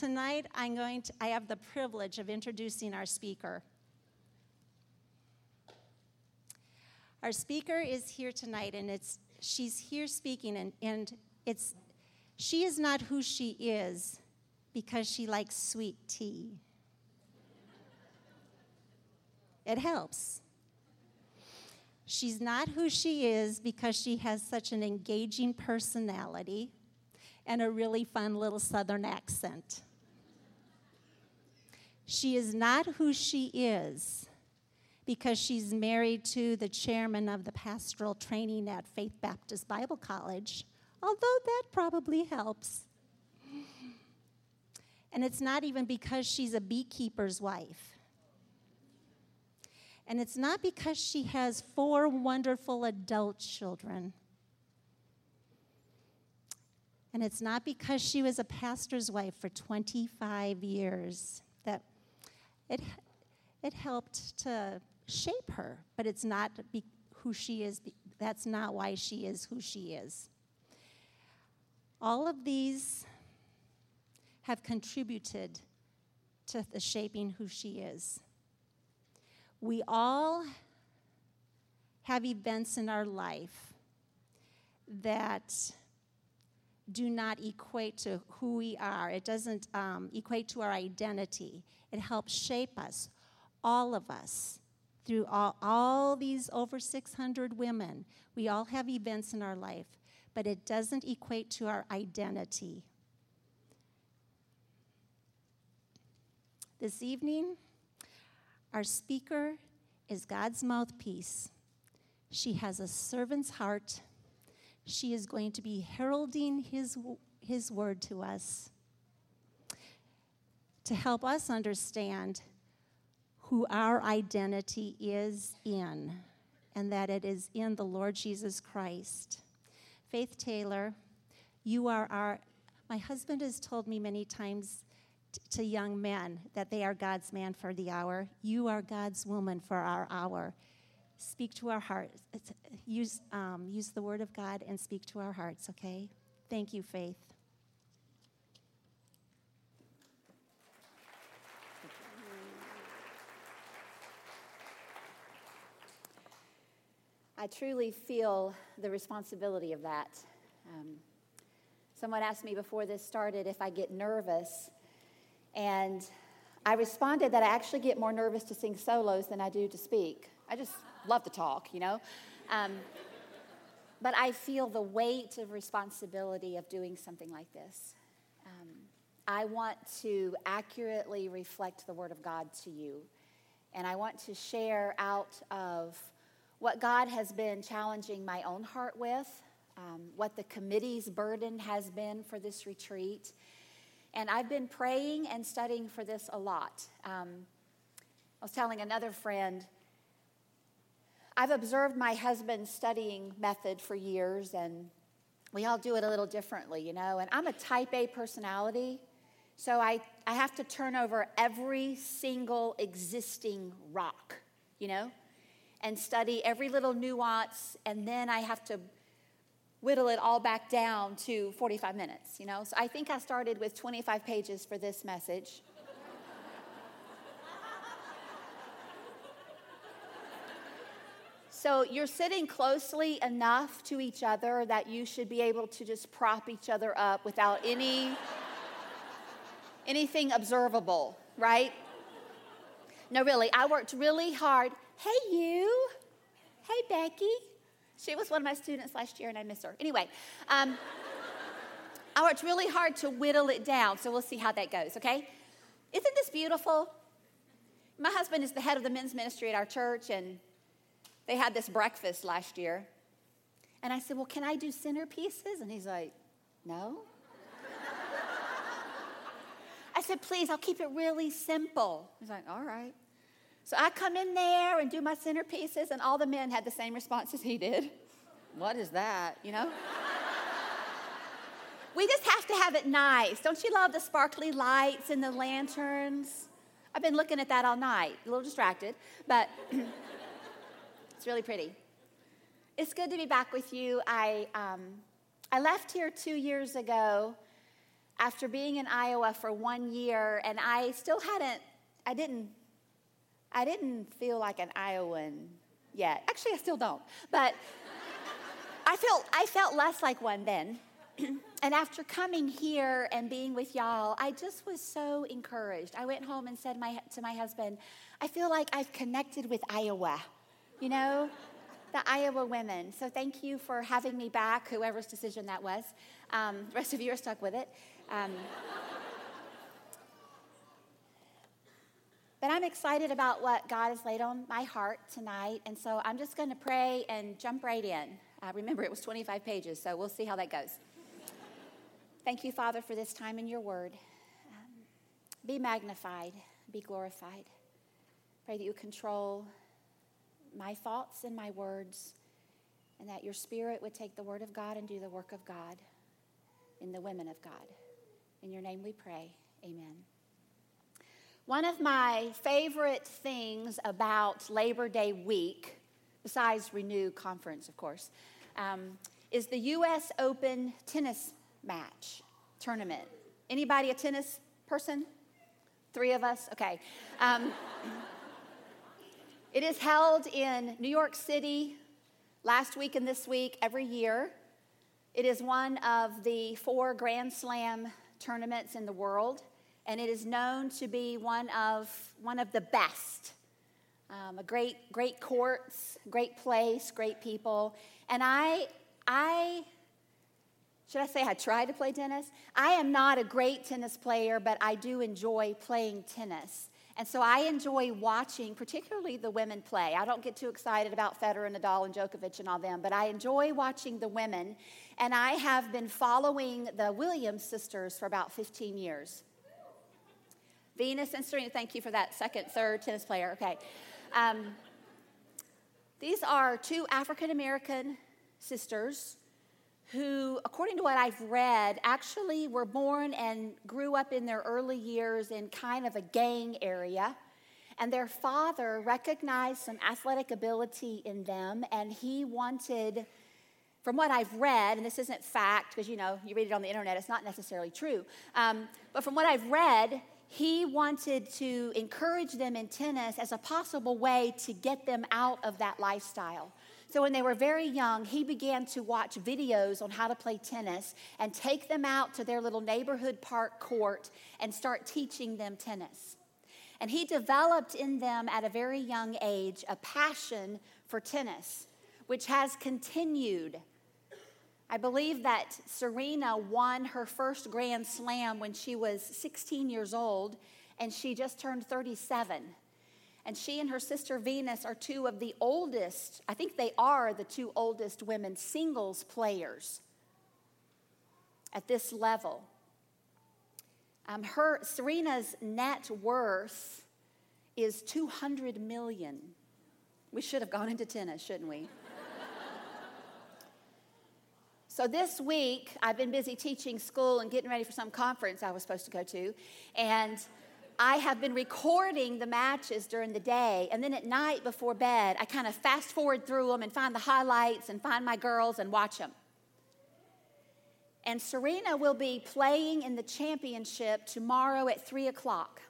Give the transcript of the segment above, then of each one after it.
tonight I'm going to, I have the privilege of introducing our speaker. Our speaker is here tonight, and it's she's here speaking, and, and it's she is not who she is because she likes sweet tea. It helps. She's not who she is because she has such an engaging personality and a really fun little southern accent. She is not who she is because she's married to the chairman of the pastoral training at Faith Baptist Bible College, although that probably helps. And it's not even because she's a beekeeper's wife. And it's not because she has four wonderful adult children. And it's not because she was a pastor's wife for 25 years it, it helped to shape her, but it's not be, who she is. That's not why she is who she is. All of these have contributed to the shaping who she is. We all have events in our life that do not equate to who we are. It doesn't um, equate to our identity. It helps shape us, all of us, through all, all these over 600 women. We all have events in our life, but it doesn't equate to our identity. This evening, our speaker is God's mouthpiece. She has a servant's heart. She is going to be heralding his, his word to us to help us understand who our identity is in, and that it is in the Lord Jesus Christ. Faith Taylor, you are our, my husband has told me many times to young men that they are God's man for the hour. You are God's woman for our hour. Speak to our hearts. Use, um, use the word of God and speak to our hearts, okay? Thank you, Faith. I truly feel the responsibility of that. Um, someone asked me before this started if I get nervous and I responded that I actually get more nervous to sing solos than I do to speak. I just love to talk, you know? Um, but I feel the weight of responsibility of doing something like this. Um, I want to accurately reflect the Word of God to you. And I want to share out of what God has been challenging my own heart with, um, what the committee's burden has been for this retreat, and I've been praying and studying for this a lot. Um, I was telling another friend, I've observed my husband's studying method for years, and we all do it a little differently, you know. And I'm a type A personality, so I, I have to turn over every single existing rock, you know, and study every little nuance, and then I have to whittle it all back down to 45 minutes, you know? So I think I started with 25 pages for this message. So you're sitting closely enough to each other that you should be able to just prop each other up without any anything observable, right? No, really, I worked really hard. Hey, you. Hey, Becky. She was one of my students last year, and I miss her. Anyway, um, I worked really hard to whittle it down, so we'll see how that goes, okay? Isn't this beautiful? My husband is the head of the men's ministry at our church, and they had this breakfast last year. And I said, Well, can I do centerpieces? And he's like, No. I said, Please, I'll keep it really simple. He's like, All right. So I come in there and do my centerpieces, and all the men had the same response as he did. What is that? You know? we just have to have it nice. Don't you love the sparkly lights and the lanterns? I've been looking at that all night, a little distracted, but it's really pretty. It's good to be back with you. I, um, I left here two years ago after being in Iowa for one year, and I still hadn't, I didn't, I didn't feel like an Iowan yet. Actually, I still don't, but I felt, I felt less like one then. and after coming here and being with y'all, I just was so encouraged. I went home and said my, to my husband, I feel like I've connected with Iowa, you know, the Iowa women. So thank you for having me back, whoever's decision that was. Um, the rest of you are stuck with it. Um, but I'm excited about what God has laid on my heart tonight, and so I'm just going to pray and jump right in. Uh, remember, it was 25 pages, so we'll see how that goes. Thank you, Father, for this time in your word. Um, be magnified, be glorified. Pray that you control my thoughts and my words, and that your spirit would take the word of God and do the work of God in the women of God. In your name we pray. Amen. One of my favorite things about Labor Day week, besides Renew Conference, of course, um, is the U.S. Open tennis match tournament. Anybody a tennis person? Three of us? Okay. Um, it is held in New York City last week and this week every year. It is one of the four Grand Slam tournaments in the world, and it is known to be one of, one of the best. Um, a great, great courts, great place, great people. And I, I should I say I try to play tennis? I am not a great tennis player, but I do enjoy playing tennis. And so I enjoy watching, particularly the women play. I don't get too excited about Federer and Nadal and Djokovic and all them, but I enjoy watching the women. And I have been following the Williams sisters for about 15 years. Venus and Serena, thank you for that second, third tennis player. Okay. Um, these are two African American sisters who, according to what I've read, actually were born and grew up in their early years in kind of a gang area. And their father recognized some athletic ability in them, and he wanted, from what I've read, and this isn't fact because you know, you read it on the internet, it's not necessarily true, um, but from what I've read, he wanted to encourage them in tennis as a possible way to get them out of that lifestyle. So when they were very young, he began to watch videos on how to play tennis and take them out to their little neighborhood park court and start teaching them tennis. And he developed in them at a very young age a passion for tennis, which has continued. I believe that Serena won her first Grand Slam when she was 16 years old, and she just turned 37. And she and her sister Venus are two of the oldest, I think they are the two oldest women singles players at this level. Um, her Serena's net worth is 200 million. We should have gone into tennis, shouldn't we? so this week, I've been busy teaching school and getting ready for some conference I was supposed to go to, and I have been recording the matches during the day, and then at night before bed, I kind of fast forward through them and find the highlights and find my girls and watch them. And Serena will be playing in the championship tomorrow at 3 o'clock.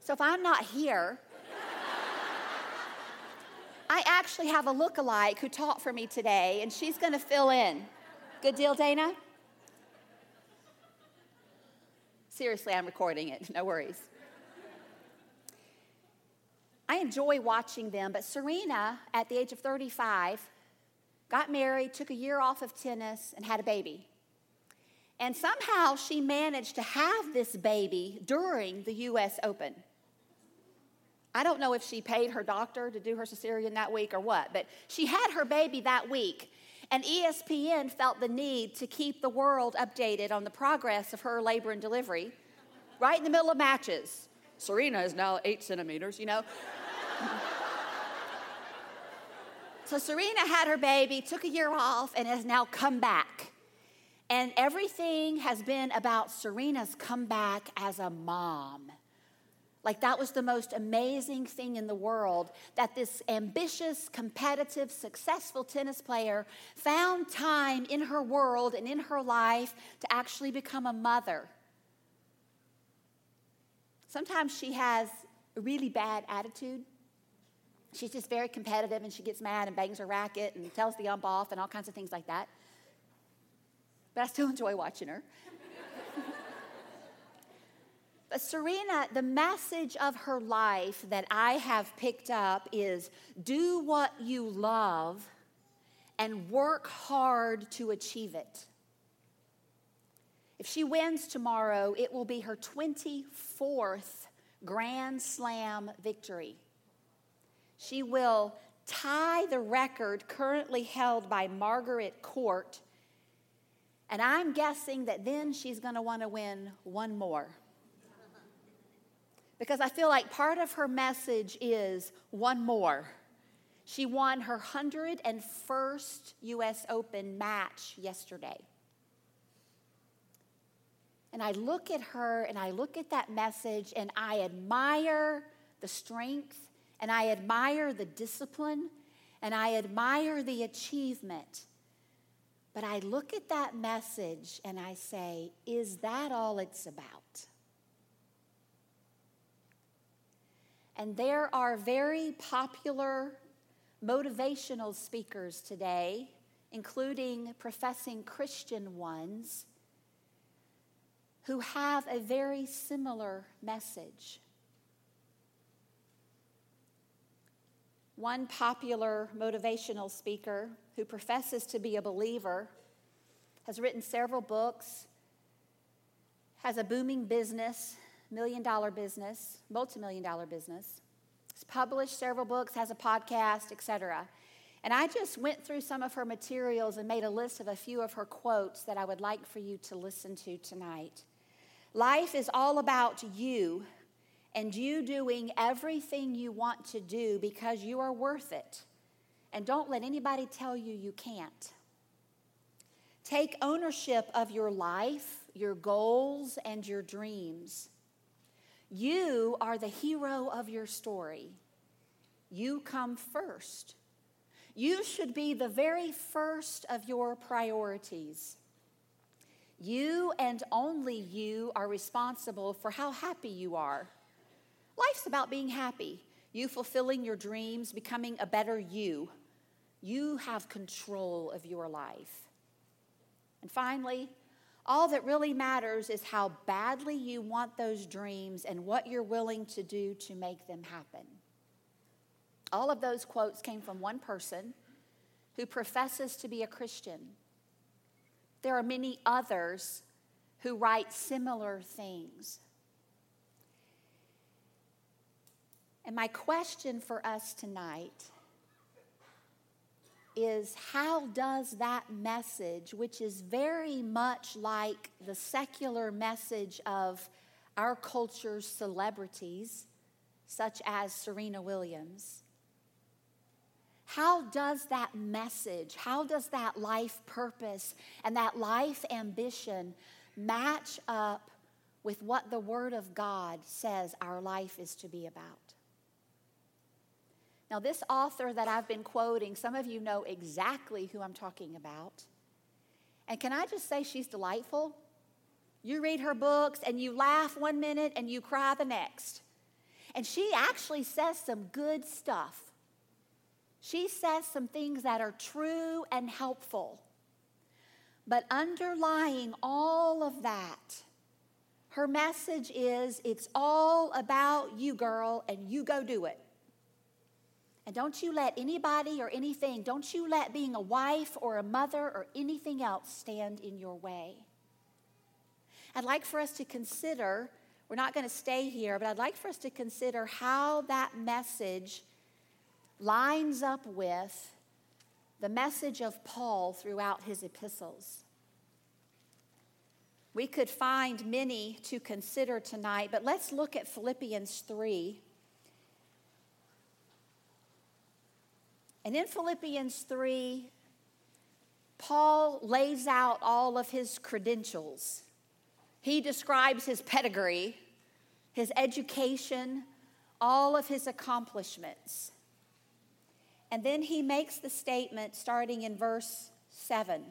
so if I'm not here, I actually have a look-alike who taught for me today, and she's going to fill in. Good deal, Dana? Seriously, I'm recording it, no worries. I enjoy watching them, but Serena, at the age of 35, got married, took a year off of tennis, and had a baby. And somehow she managed to have this baby during the US Open. I don't know if she paid her doctor to do her cesarean that week or what, but she had her baby that week. And ESPN felt the need to keep the world updated on the progress of her labor and delivery right in the middle of matches. Serena is now eight centimeters, you know. so Serena had her baby, took a year off, and has now come back. And everything has been about Serena's comeback as a mom. Like that was the most amazing thing in the world that this ambitious, competitive, successful tennis player found time in her world and in her life to actually become a mother. Sometimes she has a really bad attitude. She's just very competitive and she gets mad and bangs her racket and tells the ump off and all kinds of things like that. But I still enjoy watching her. Serena, the message of her life that I have picked up is do what you love and work hard to achieve it. If she wins tomorrow, it will be her 24th Grand Slam victory. She will tie the record currently held by Margaret Court, and I'm guessing that then she's going to want to win one more because I feel like part of her message is one more. She won her 101st US Open match yesterday. And I look at her and I look at that message and I admire the strength and I admire the discipline and I admire the achievement. But I look at that message and I say, is that all it's about? And there are very popular motivational speakers today, including professing Christian ones, who have a very similar message. One popular motivational speaker who professes to be a believer has written several books, has a booming business, million dollar business, multi million dollar business. He's published several books, has a podcast, etc. And I just went through some of her materials and made a list of a few of her quotes that I would like for you to listen to tonight. Life is all about you and you doing everything you want to do because you are worth it. And don't let anybody tell you you can't. Take ownership of your life, your goals, and your dreams. You are the hero of your story. You come first. You should be the very first of your priorities. You and only you are responsible for how happy you are. Life's about being happy, you fulfilling your dreams, becoming a better you. You have control of your life. And finally, all that really matters is how badly you want those dreams and what you're willing to do to make them happen. All of those quotes came from one person who professes to be a Christian. There are many others who write similar things. And my question for us tonight is how does that message, which is very much like the secular message of our culture's celebrities, such as Serena Williams, how does that message, how does that life purpose and that life ambition match up with what the Word of God says our life is to be about? Now, this author that I've been quoting, some of you know exactly who I'm talking about. And can I just say she's delightful? You read her books and you laugh one minute and you cry the next. And she actually says some good stuff. She says some things that are true and helpful. But underlying all of that, her message is it's all about you, girl, and you go do it. And don't you let anybody or anything, don't you let being a wife or a mother or anything else stand in your way. I'd like for us to consider, we're not going to stay here, but I'd like for us to consider how that message lines up with the message of Paul throughout his epistles. We could find many to consider tonight, but let's look at Philippians 3 And in Philippians 3, Paul lays out all of his credentials. He describes his pedigree. his education, all of his accomplishments. And then he makes the statement starting in verse 7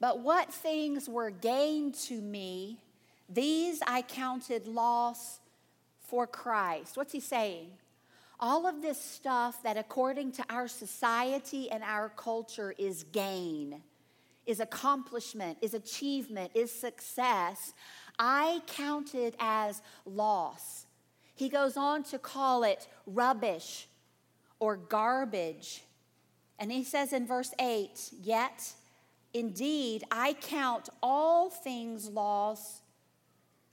But what things were gained to me, these I counted loss for Christ. What's he saying? All of this stuff that, according to our society and our culture, is gain, is accomplishment, is achievement, is success, I counted as loss. He goes on to call it rubbish or garbage. And he says in verse 8, Yet, indeed, I count all things loss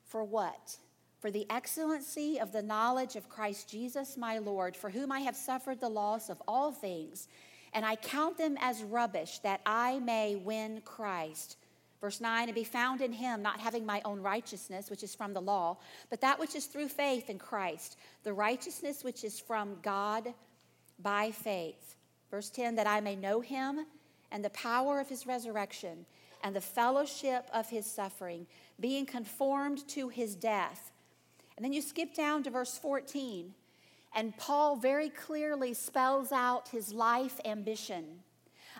for what? For the excellency of the knowledge of Christ Jesus my Lord, for whom I have suffered the loss of all things, and I count them as rubbish, that I may win Christ Verse 9, and be found in him, not having my own righteousness, which is from the law, but that which is through faith in Christ, the righteousness which is from God by faith. Verse 10, that I may know him and the power of his resurrection and the fellowship of his suffering, being conformed to his death. And then you skip down to verse 14, and Paul very clearly spells out his life ambition.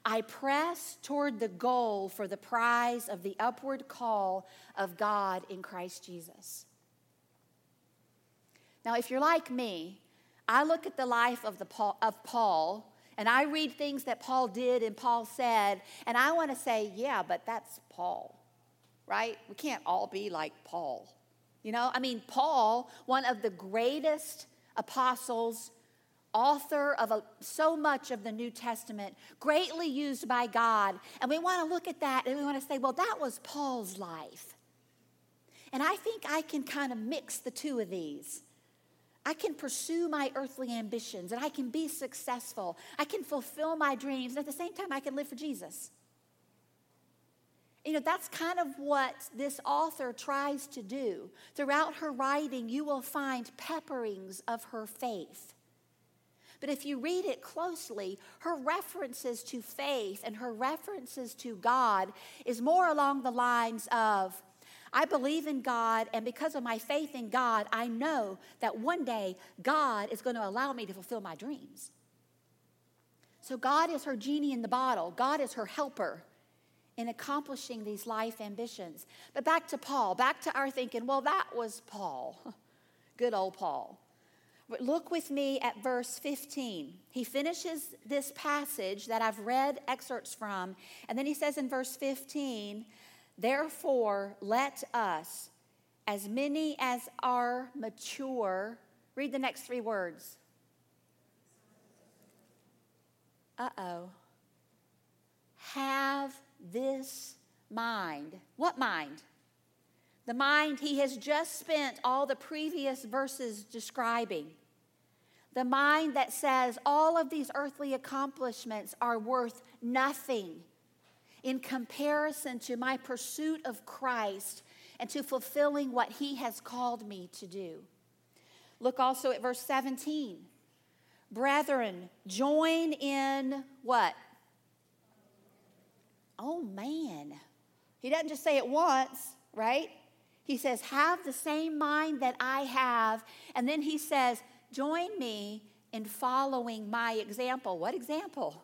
I press toward the goal for the prize of the upward call of God in Christ Jesus. Now, if you're like me, I look at the life of, the Paul, of Paul and I read things that Paul did and Paul said, and I want to say, yeah, but that's Paul, right? We can't all be like Paul. You know, I mean, Paul, one of the greatest apostles author of a, so much of the New Testament, greatly used by God. And we want to look at that and we want to say, well, that was Paul's life. And I think I can kind of mix the two of these. I can pursue my earthly ambitions and I can be successful. I can fulfill my dreams. And at the same time, I can live for Jesus. You know, that's kind of what this author tries to do. Throughout her writing, you will find pepperings of her faith. But if you read it closely, her references to faith and her references to God is more along the lines of, I believe in God, and because of my faith in God, I know that one day God is going to allow me to fulfill my dreams. So God is her genie in the bottle, God is her helper in accomplishing these life ambitions. But back to Paul, back to our thinking, well, that was Paul. Good old Paul. Look with me at verse 15. He finishes this passage that I've read excerpts from, and then he says in verse 15, Therefore, let us, as many as are mature, read the next three words. Uh oh. Have this mind. What mind? The mind he has just spent all the previous verses describing. The mind that says all of these earthly accomplishments are worth nothing in comparison to my pursuit of Christ and to fulfilling what he has called me to do. Look also at verse 17. Brethren, join in what? Oh man. He doesn't just say it once, right? He says, Have the same mind that I have. And then he says, Join me in following my example. What example?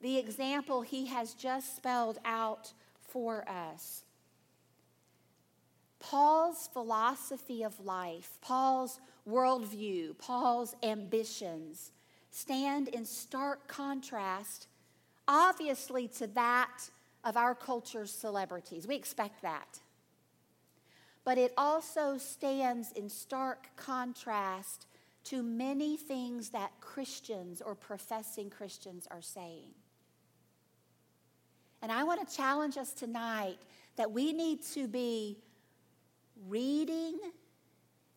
The example he has just spelled out for us. Paul's philosophy of life, Paul's worldview, Paul's ambitions stand in stark contrast, obviously, to that of our culture's celebrities. We expect that. But it also stands in stark contrast to many things that Christians or professing Christians are saying. And I want to challenge us tonight that we need to be reading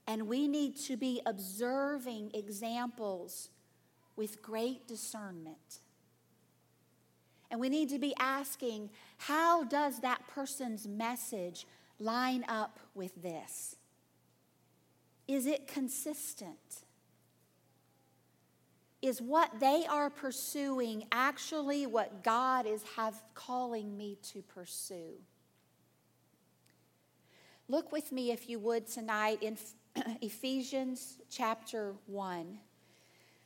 and we need to be observing examples with great discernment. And we need to be asking, how does that person's message line up with this? Is it consistent? is what they are pursuing actually what God is have calling me to pursue? Look with me, if you would, tonight in Ephesians chapter 1.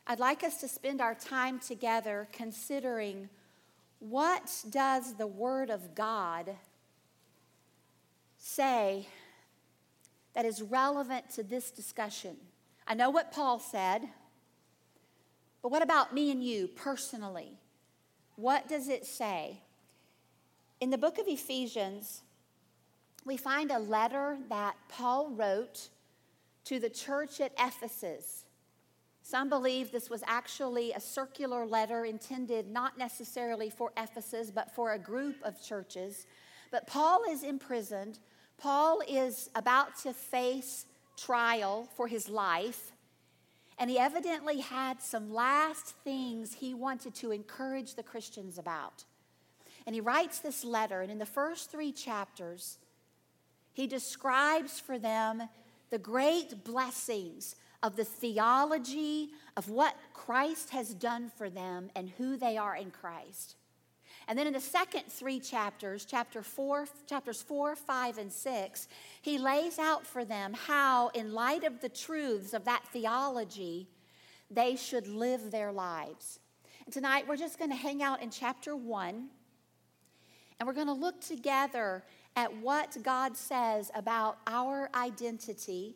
I'd like us to spend our time together considering what does the Word of God say that is relevant to this discussion? I know what Paul said, but what about me and you personally? What does it say? In the book of Ephesians, we find a letter that Paul wrote to the church at Ephesus. Some believe this was actually a circular letter intended not necessarily for Ephesus, but for a group of churches. But Paul is imprisoned. Paul is about to face trial for his life. And he evidently had some last things he wanted to encourage the Christians about. And he writes this letter, and in the first three chapters, he describes for them the great blessings of the theology of what Christ has done for them and who they are in Christ. And then in the second three chapters, chapter four, chapters four, five, and six, he lays out for them how, in light of the truths of that theology, they should live their lives. And tonight we're just going to hang out in chapter one, and we're going to look together at what God says about our identity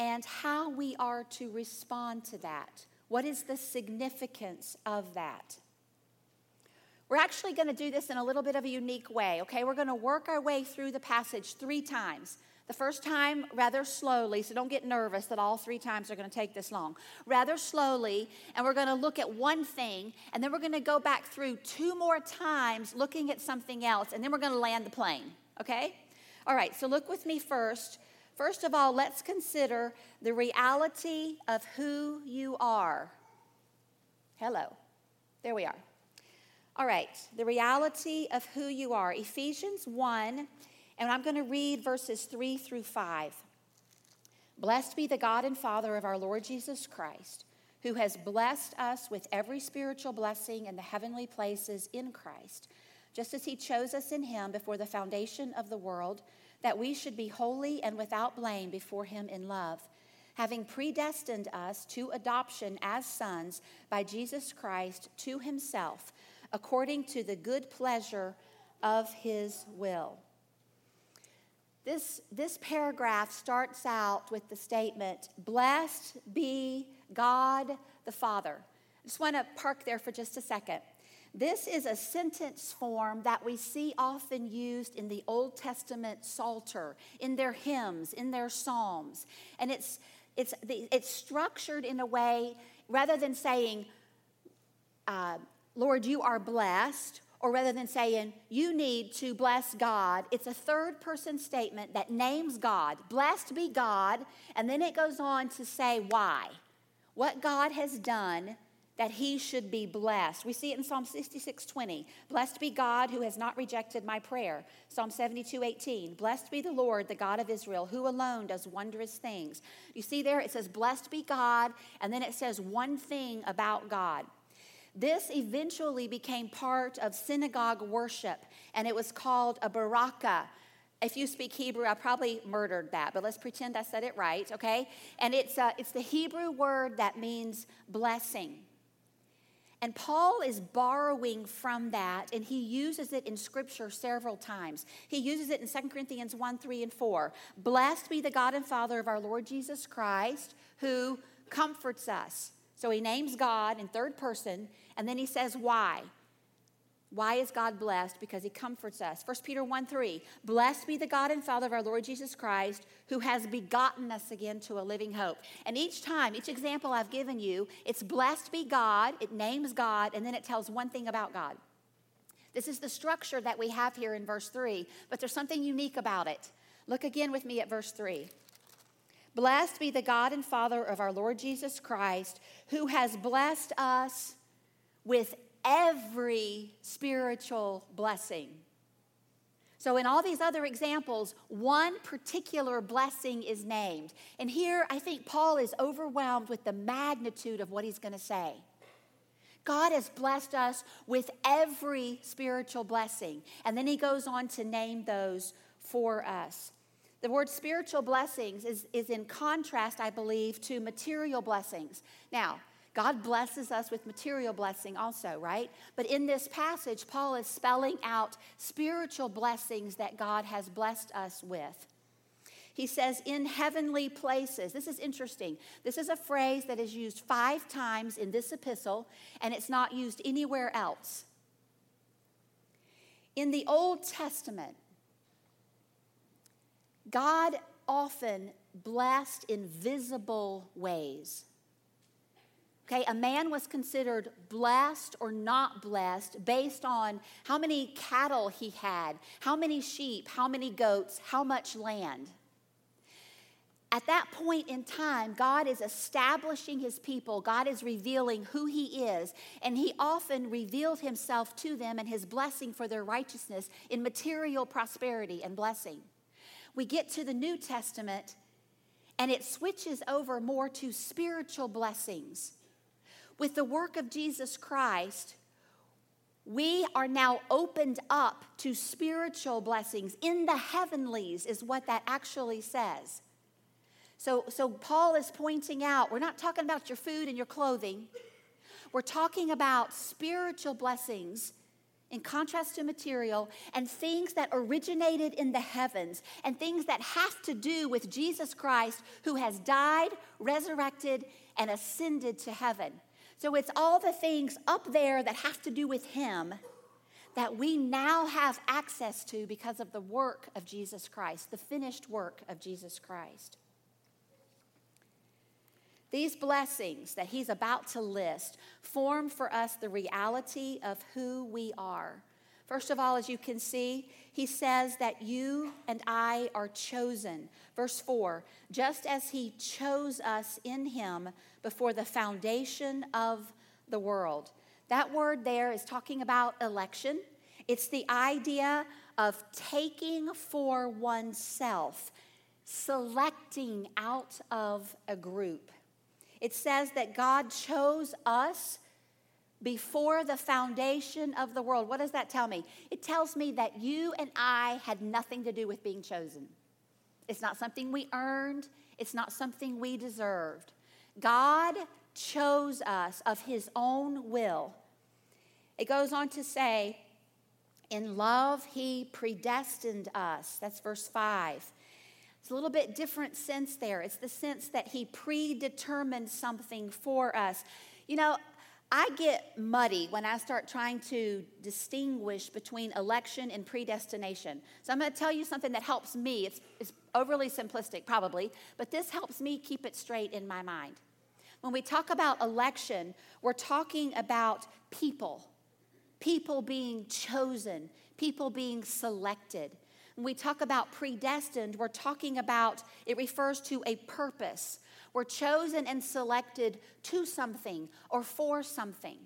and how we are to respond to that. What is the significance of that? We're actually going to do this in a little bit of a unique way, okay? We're going to work our way through the passage three times. The first time, rather slowly, so don't get nervous that all three times are going to take this long. Rather slowly, and we're going to look at one thing, and then we're going to go back through two more times looking at something else, and then we're going to land the plane, okay? All right, so look with me first. First of all, let's consider the reality of who you are. Hello. There we are. All right, the reality of who you are. Ephesians 1 and I'm going to read verses 3 through 5. Blessed be the God and Father of our Lord Jesus Christ, who has blessed us with every spiritual blessing in the heavenly places in Christ, just as he chose us in him before the foundation of the world, that we should be holy and without blame before him in love, having predestined us to adoption as sons by Jesus Christ to himself, according to the good pleasure of his will this, this paragraph starts out with the statement, Blessed be God the Father. I just want to park there for just a second. This is a sentence form that we see often used in the Old Testament Psalter, in their hymns, in their psalms. And it's, it's, it's structured in a way, rather than saying, uh, Lord, you are blessed, or rather than saying, you need to bless God, it's a third person statement that names God. Blessed be God. And then it goes on to say why. What God has done that he should be blessed. We see it in Psalm 66 20. Blessed be God who has not rejected my prayer. Psalm 72 18. Blessed be the Lord, the God of Israel, who alone does wondrous things. You see there, it says, Blessed be God, and then it says one thing about God. This eventually became part of synagogue worship, and it was called a baraka. If you speak Hebrew, I probably murdered that, but let's pretend I said it right, okay? And it's, uh, it's the Hebrew word that means blessing. And Paul is borrowing from that, and he uses it in Scripture several times. He uses it in 2 Corinthians 1 3 and 4. Blessed be the God and Father of our Lord Jesus Christ, who comforts us so he names God in third person, and then he says why. Why is God blessed? Because he comforts us. 1 Peter 1 3. Blessed be the God and Father of our Lord Jesus Christ, who has begotten us again to a living hope. And each time, each example I've given you, it's blessed be God, it names God, and then it tells one thing about God. This is the structure that we have here in verse 3, but there's something unique about it. Look again with me at verse 3. Blessed be the God and Father of our Lord Jesus Christ, who has blessed us with every spiritual blessing. So, in all these other examples, one particular blessing is named. And here, I think Paul is overwhelmed with the magnitude of what he's going to say. God has blessed us with every spiritual blessing. And then he goes on to name those for us. The word spiritual blessings is, is in contrast, I believe, to material blessings. Now, God blesses us with material blessing also, right? But in this passage, Paul is spelling out spiritual blessings that God has blessed us with. He says, in heavenly places. This is interesting. This is a phrase that is used five times in this epistle, and it's not used anywhere else. In the Old Testament, God often blessed in visible ways. Okay, a man was considered blessed or not blessed based on how many cattle he had, how many sheep, how many goats, how much land. At that point in time, God is establishing his people. God is revealing who he is. And he often revealed himself to them and his blessing for their righteousness in material prosperity and blessing. We get to the New Testament and it switches over more to spiritual blessings with the work of Jesus Christ, we are now opened up to spiritual blessings in the heavenlies, is what that actually says. So, so Paul is pointing out we're not talking about your food and your clothing, we're talking about spiritual blessings in contrast to material, and things that originated in the heavens, and things that have to do with Jesus Christ, who has died, resurrected, and ascended to heaven. So it's all the things up there that have to do with Him that we now have access to because of the work of Jesus Christ, the finished work of Jesus Christ. These blessings that he's about to list form for us the reality of who we are. First of all, as you can see, he says that you and I are chosen. Verse 4 just as he chose us in him before the foundation of the world. That word there is talking about election. It's the idea of taking for oneself, selecting out of a group. It says that God chose us before the foundation of the world. What does that tell me? It tells me that you and I had nothing to do with being chosen. It's not something we earned, it's not something we deserved. God chose us of his own will. It goes on to say, in love, he predestined us. That's verse 5. It's a little bit different sense there. It's the sense that he predetermined something for us. You know, I get muddy when I start trying to distinguish between election and predestination. So I'm going to tell you something that helps me. It's, it's overly simplistic, probably, but this helps me keep it straight in my mind. When we talk about election, we're talking about people, people being chosen, people being selected. When we talk about predestined, we're talking about it refers to a purpose. We're chosen and selected to something or for something.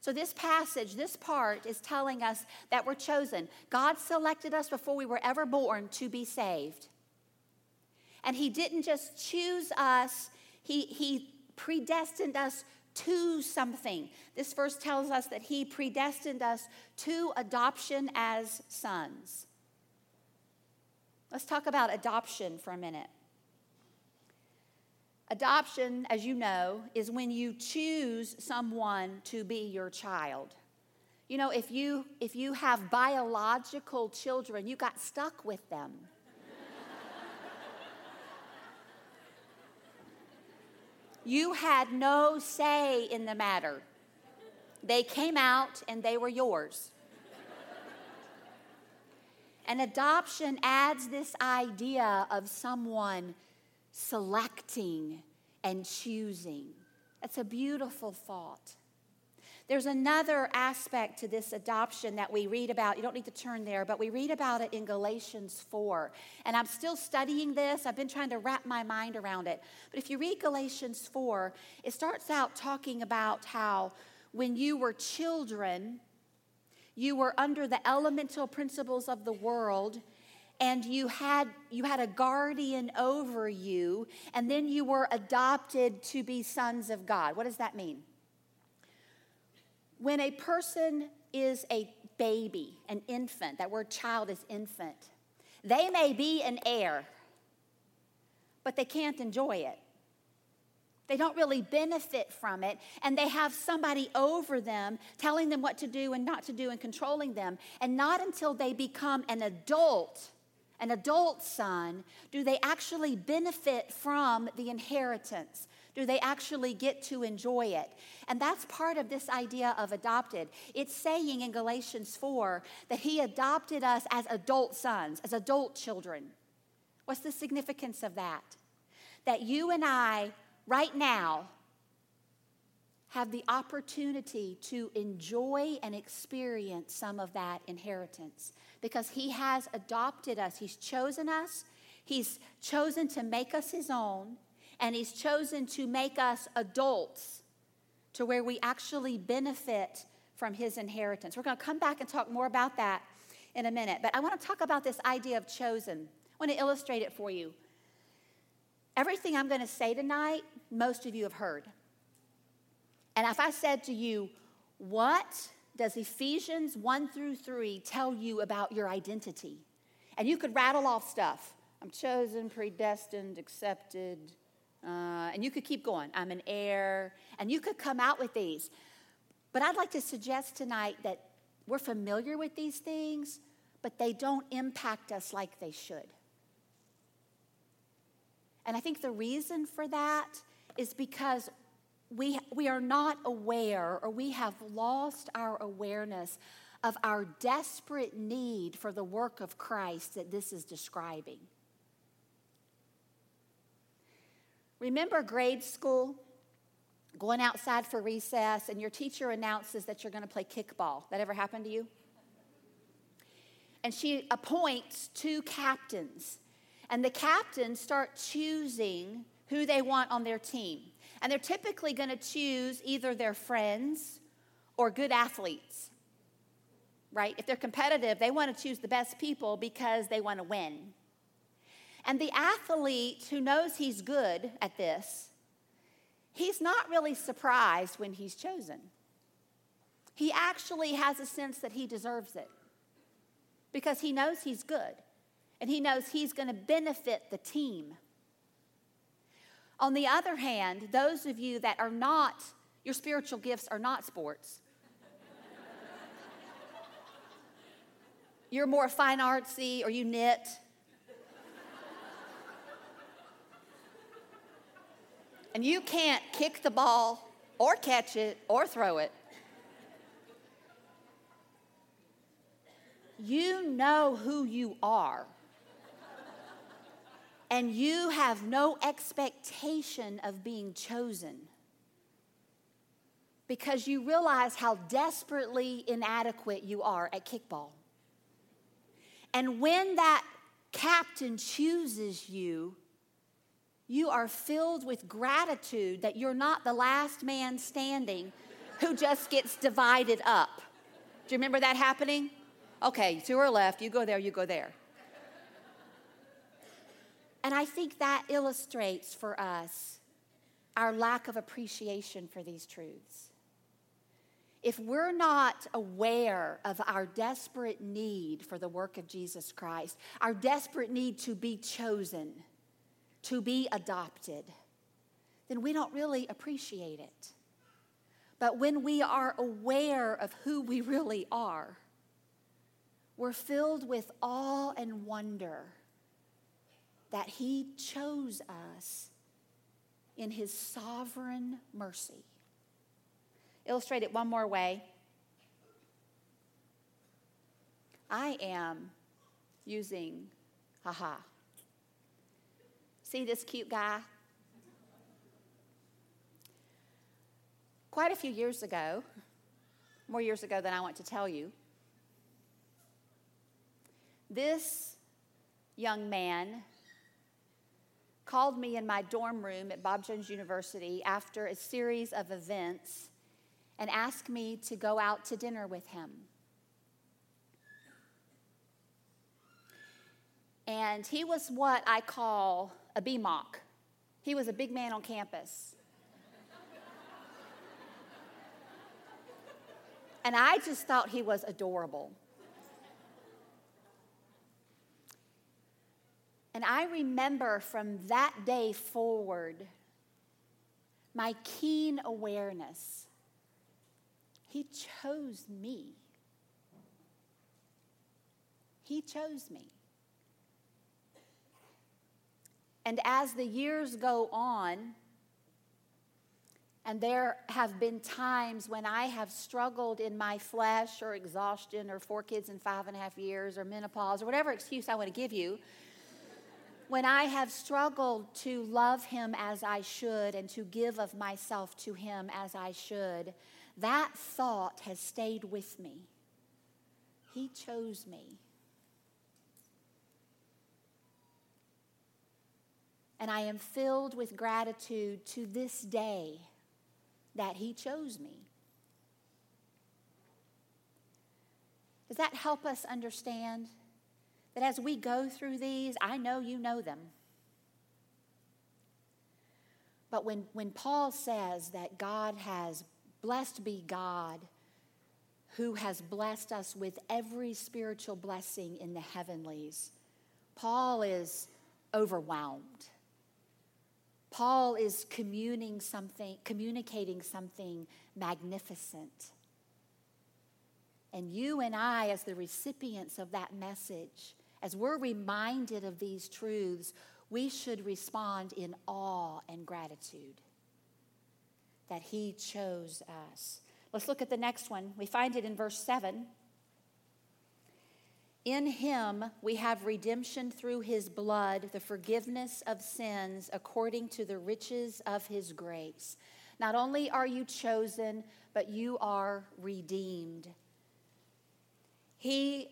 So, this passage, this part is telling us that we're chosen. God selected us before we were ever born to be saved. And He didn't just choose us, He, he predestined us to something. This verse tells us that He predestined us to adoption as sons. Let's talk about adoption for a minute. Adoption, as you know, is when you choose someone to be your child. You know, if you if you have biological children, you got stuck with them. you had no say in the matter. They came out and they were yours. And adoption adds this idea of someone selecting and choosing. That's a beautiful thought. There's another aspect to this adoption that we read about. You don't need to turn there, but we read about it in Galatians 4. And I'm still studying this. I've been trying to wrap my mind around it. But if you read Galatians 4, it starts out talking about how when you were children, you were under the elemental principles of the world and you had you had a guardian over you and then you were adopted to be sons of God. What does that mean? When a person is a baby, an infant, that word child is infant. They may be an heir. but they can't enjoy it. They don't really benefit from it, and they have somebody over them telling them what to do and not to do and controlling them. And not until they become an adult, an adult son, do they actually benefit from the inheritance. Do they actually get to enjoy it? And that's part of this idea of adopted. It's saying in Galatians 4 that he adopted us as adult sons, as adult children. What's the significance of that? That you and I right now have the opportunity to enjoy and experience some of that inheritance because He has adopted us. He's chosen us, He's chosen to make us His own, and He's chosen to make us adults to where we actually benefit from His inheritance. We're going to come back and talk more about that in a minute, but I want to talk about this idea of chosen. I want to illustrate it for you. Everything I'm going to say tonight, most of you have heard. And if I said to you, What does Ephesians 1 through 3 tell you about your identity? And you could rattle off stuff. I'm chosen, predestined, accepted, uh, and you could keep going. I'm an heir, and you could come out with these. But I'd like to suggest tonight that we're familiar with these things, but they don't impact us like they should. And I think the reason for that is because we, we are not aware or we have lost our awareness of our desperate need for the work of Christ that this is describing. Remember grade school? Going outside for recess, and your teacher announces that you're going to play kickball. That ever happened to you? And she appoints two captains and the captains start choosing who they want on their team. And they're typically going to choose either their friends or good athletes, right? If they're competitive, they want to choose the best people because they want to win. And the athlete who knows he's good at this, he's not really surprised when he's chosen. He actually has a sense that he deserves it because he knows he's good and he knows he's going to benefit the team. On the other hand, those of you that are not, your spiritual gifts are not sports. You're more fine artsy or you knit. and you can't kick the ball or catch it or throw it. You know who you are and you have no expectation of being chosen because you realize how desperately inadequate you are at kickball. And when that captain chooses you, you are filled with gratitude that you're not the last man standing who just gets divided up. Do you remember that happening? Okay, two are left, you go there, you go there. And I think that illustrates for us our lack of appreciation for these truths. If we're not aware of our desperate need for the work of Jesus Christ, our desperate need to be chosen, to be adopted, then we don't really appreciate it. But when we are aware of who we really are, we're filled with awe and wonder that He chose us in His sovereign mercy. Illustrate it one more way. I am using, haha. See this cute guy? Quite a few years ago, more years ago than I want to tell you, this young man called me in my dorm room at Bob Jones University after a series of events and asked me to go out to dinner with him. And he was what I call a BMOC. He was a big man on campus. and I just thought he was adorable. And I remember from that day forward my keen awareness. He chose me. He chose me. And as the years go on, and there have been times when I have struggled in my flesh or exhaustion or four kids in five and a half years or menopause or whatever excuse I want to give you. When I have struggled to love him as I should and to give of myself to him as I should, that thought has stayed with me. He chose me. And I am filled with gratitude to this day that He chose me. Does that help us understand that as we go through these, I know you know them. But when, when Paul says that God has, blessed be God, who has blessed us with every spiritual blessing in the heavenlies, Paul is overwhelmed. Paul is communing something, communicating something magnificent. And you and I, as the recipients of that message, as we're reminded of these truths, we should respond in awe and gratitude that He chose us. Let's look at the next one. We find it in verse 7. In him we have redemption through his blood, the forgiveness of sins according to the riches of his grace. Not only are you chosen, but you are redeemed. He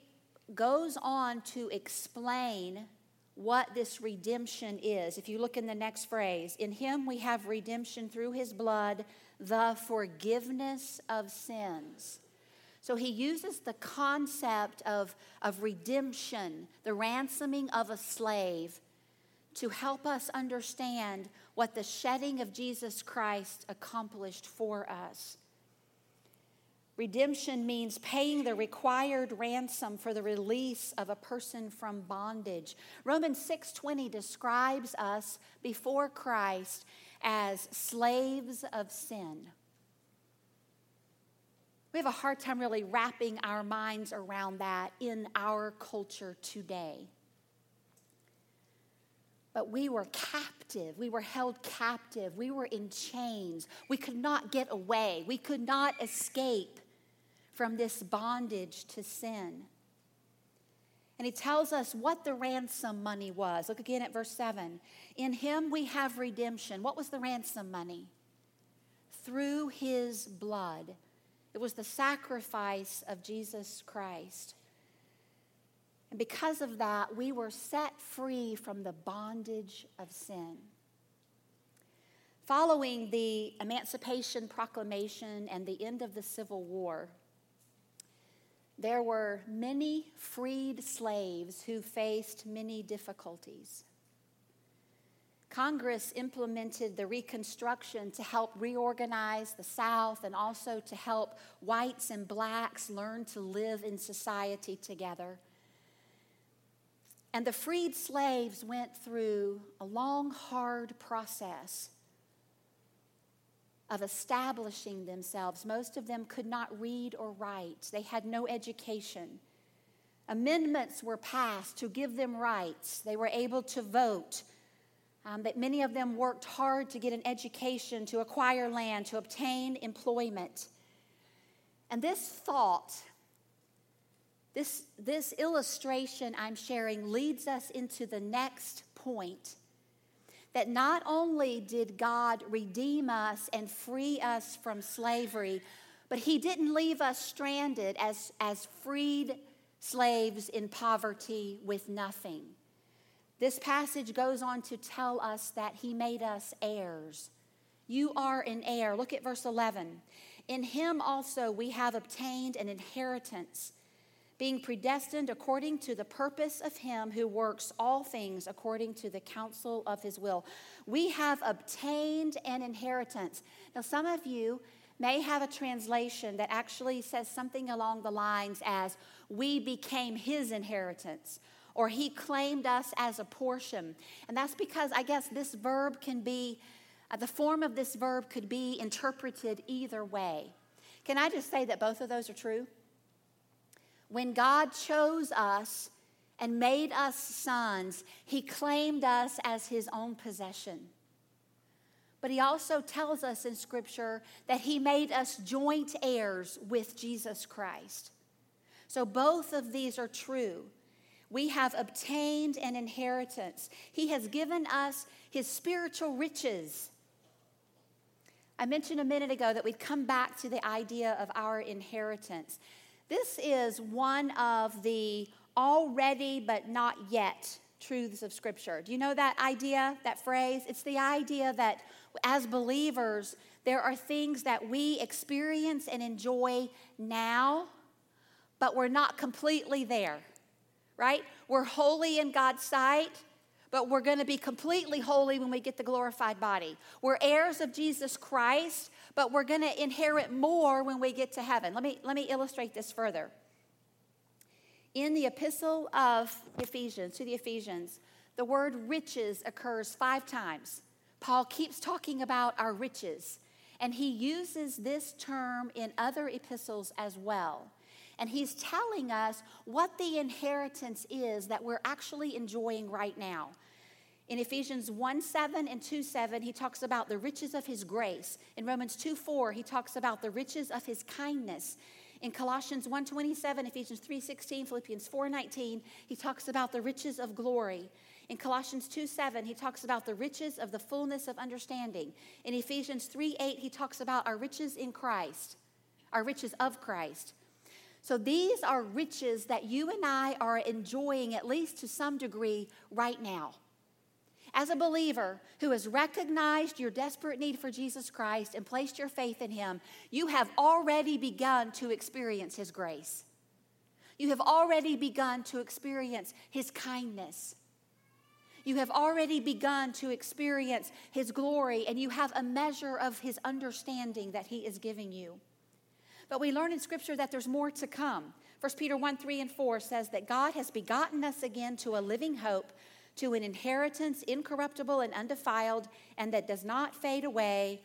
goes on to explain what this redemption is. If you look in the next phrase, in him we have redemption through his blood, the forgiveness of sins. So he uses the concept of, of redemption, the ransoming of a slave, to help us understand what the shedding of Jesus Christ accomplished for us. Redemption means paying the required ransom for the release of a person from bondage. Romans 6:20 describes us before Christ as slaves of sin. We have a hard time really wrapping our minds around that in our culture today. But we were captive. We were held captive. We were in chains. We could not get away. We could not escape from this bondage to sin. And he tells us what the ransom money was. Look again at verse 7. In him we have redemption. What was the ransom money? Through his blood it was the sacrifice of Jesus Christ. And because of that, we were set free from the bondage of sin. Following the Emancipation Proclamation and the end of the Civil War, there were many freed slaves who faced many difficulties. Congress implemented the Reconstruction to help reorganize the South and also to help whites and blacks learn to live in society together. And the freed slaves went through a long, hard process of establishing themselves. Most of them could not read or write, they had no education. Amendments were passed to give them rights, they were able to vote um, that many of them worked hard to get an education, to acquire land, to obtain employment. And this thought, this, this illustration I'm sharing leads us into the next point that not only did God redeem us and free us from slavery, but He didn't leave us stranded as, as freed slaves in poverty with nothing. This passage goes on to tell us that he made us heirs. You are an heir. Look at verse 11. In him also we have obtained an inheritance, being predestined according to the purpose of him who works all things according to the counsel of his will. We have obtained an inheritance. Now, some of you may have a translation that actually says something along the lines as, We became his inheritance or he claimed us as a portion. And that's because I guess this verb can be, uh, the form of this verb could be interpreted either way. Can I just say that both of those are true? When God chose us and made us sons, he claimed us as his own possession. But he also tells us in Scripture that he made us joint heirs with Jesus Christ. So both of these are true. We have obtained an inheritance. He has given us his spiritual riches. I mentioned a minute ago that we'd come back to the idea of our inheritance. This is one of the already but not yet truths of Scripture. Do you know that idea, that phrase? It's the idea that as believers, there are things that we experience and enjoy now, but we're not completely there, right? We're holy in God's sight, but we're going to be completely holy when we get the glorified body. We're heirs of Jesus Christ, but we're going to inherit more when we get to heaven. Let me, let me illustrate this further. In the epistle of Ephesians, to the Ephesians, the word riches occurs five times. Paul keeps talking about our riches, and he uses this term in other epistles as well. And he's telling us what the inheritance is that we're actually enjoying right now. In Ephesians 1 7 and 2 7, he talks about the riches of his grace. In Romans 2 4, he talks about the riches of his kindness. In Colossians 1:27, Ephesians 3:16, Philippians 4:19, he talks about the riches of glory. In Colossians 2 7, he talks about the riches of the fullness of understanding. In Ephesians 3 8, he talks about our riches in Christ, our riches of Christ. So these are riches that you and I are enjoying, at least to some degree, right now. As a believer who has recognized your desperate need for Jesus Christ and placed your faith in Him, you have already begun to experience His grace. You have already begun to experience His kindness. You have already begun to experience His glory, and you have a measure of His understanding that He is giving you. But we learn in Scripture that there's more to come. 1 Peter 1 3 and 4 says that God has begotten us again to a living hope, to an inheritance incorruptible and undefiled, and that does not fade away,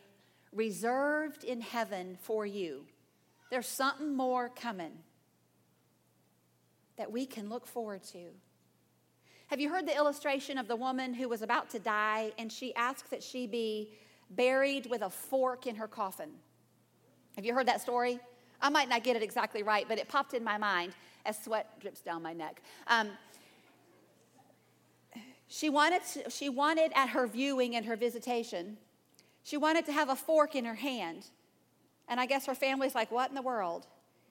reserved in heaven for you. There's something more coming that we can look forward to. Have you heard the illustration of the woman who was about to die and she asked that she be buried with a fork in her coffin? Have you heard that story? I might not get it exactly right, but it popped in my mind as sweat drips down my neck. Um, she wanted, to, she wanted at her viewing and her visitation, she wanted to have a fork in her hand. And I guess her family's like, what in the world?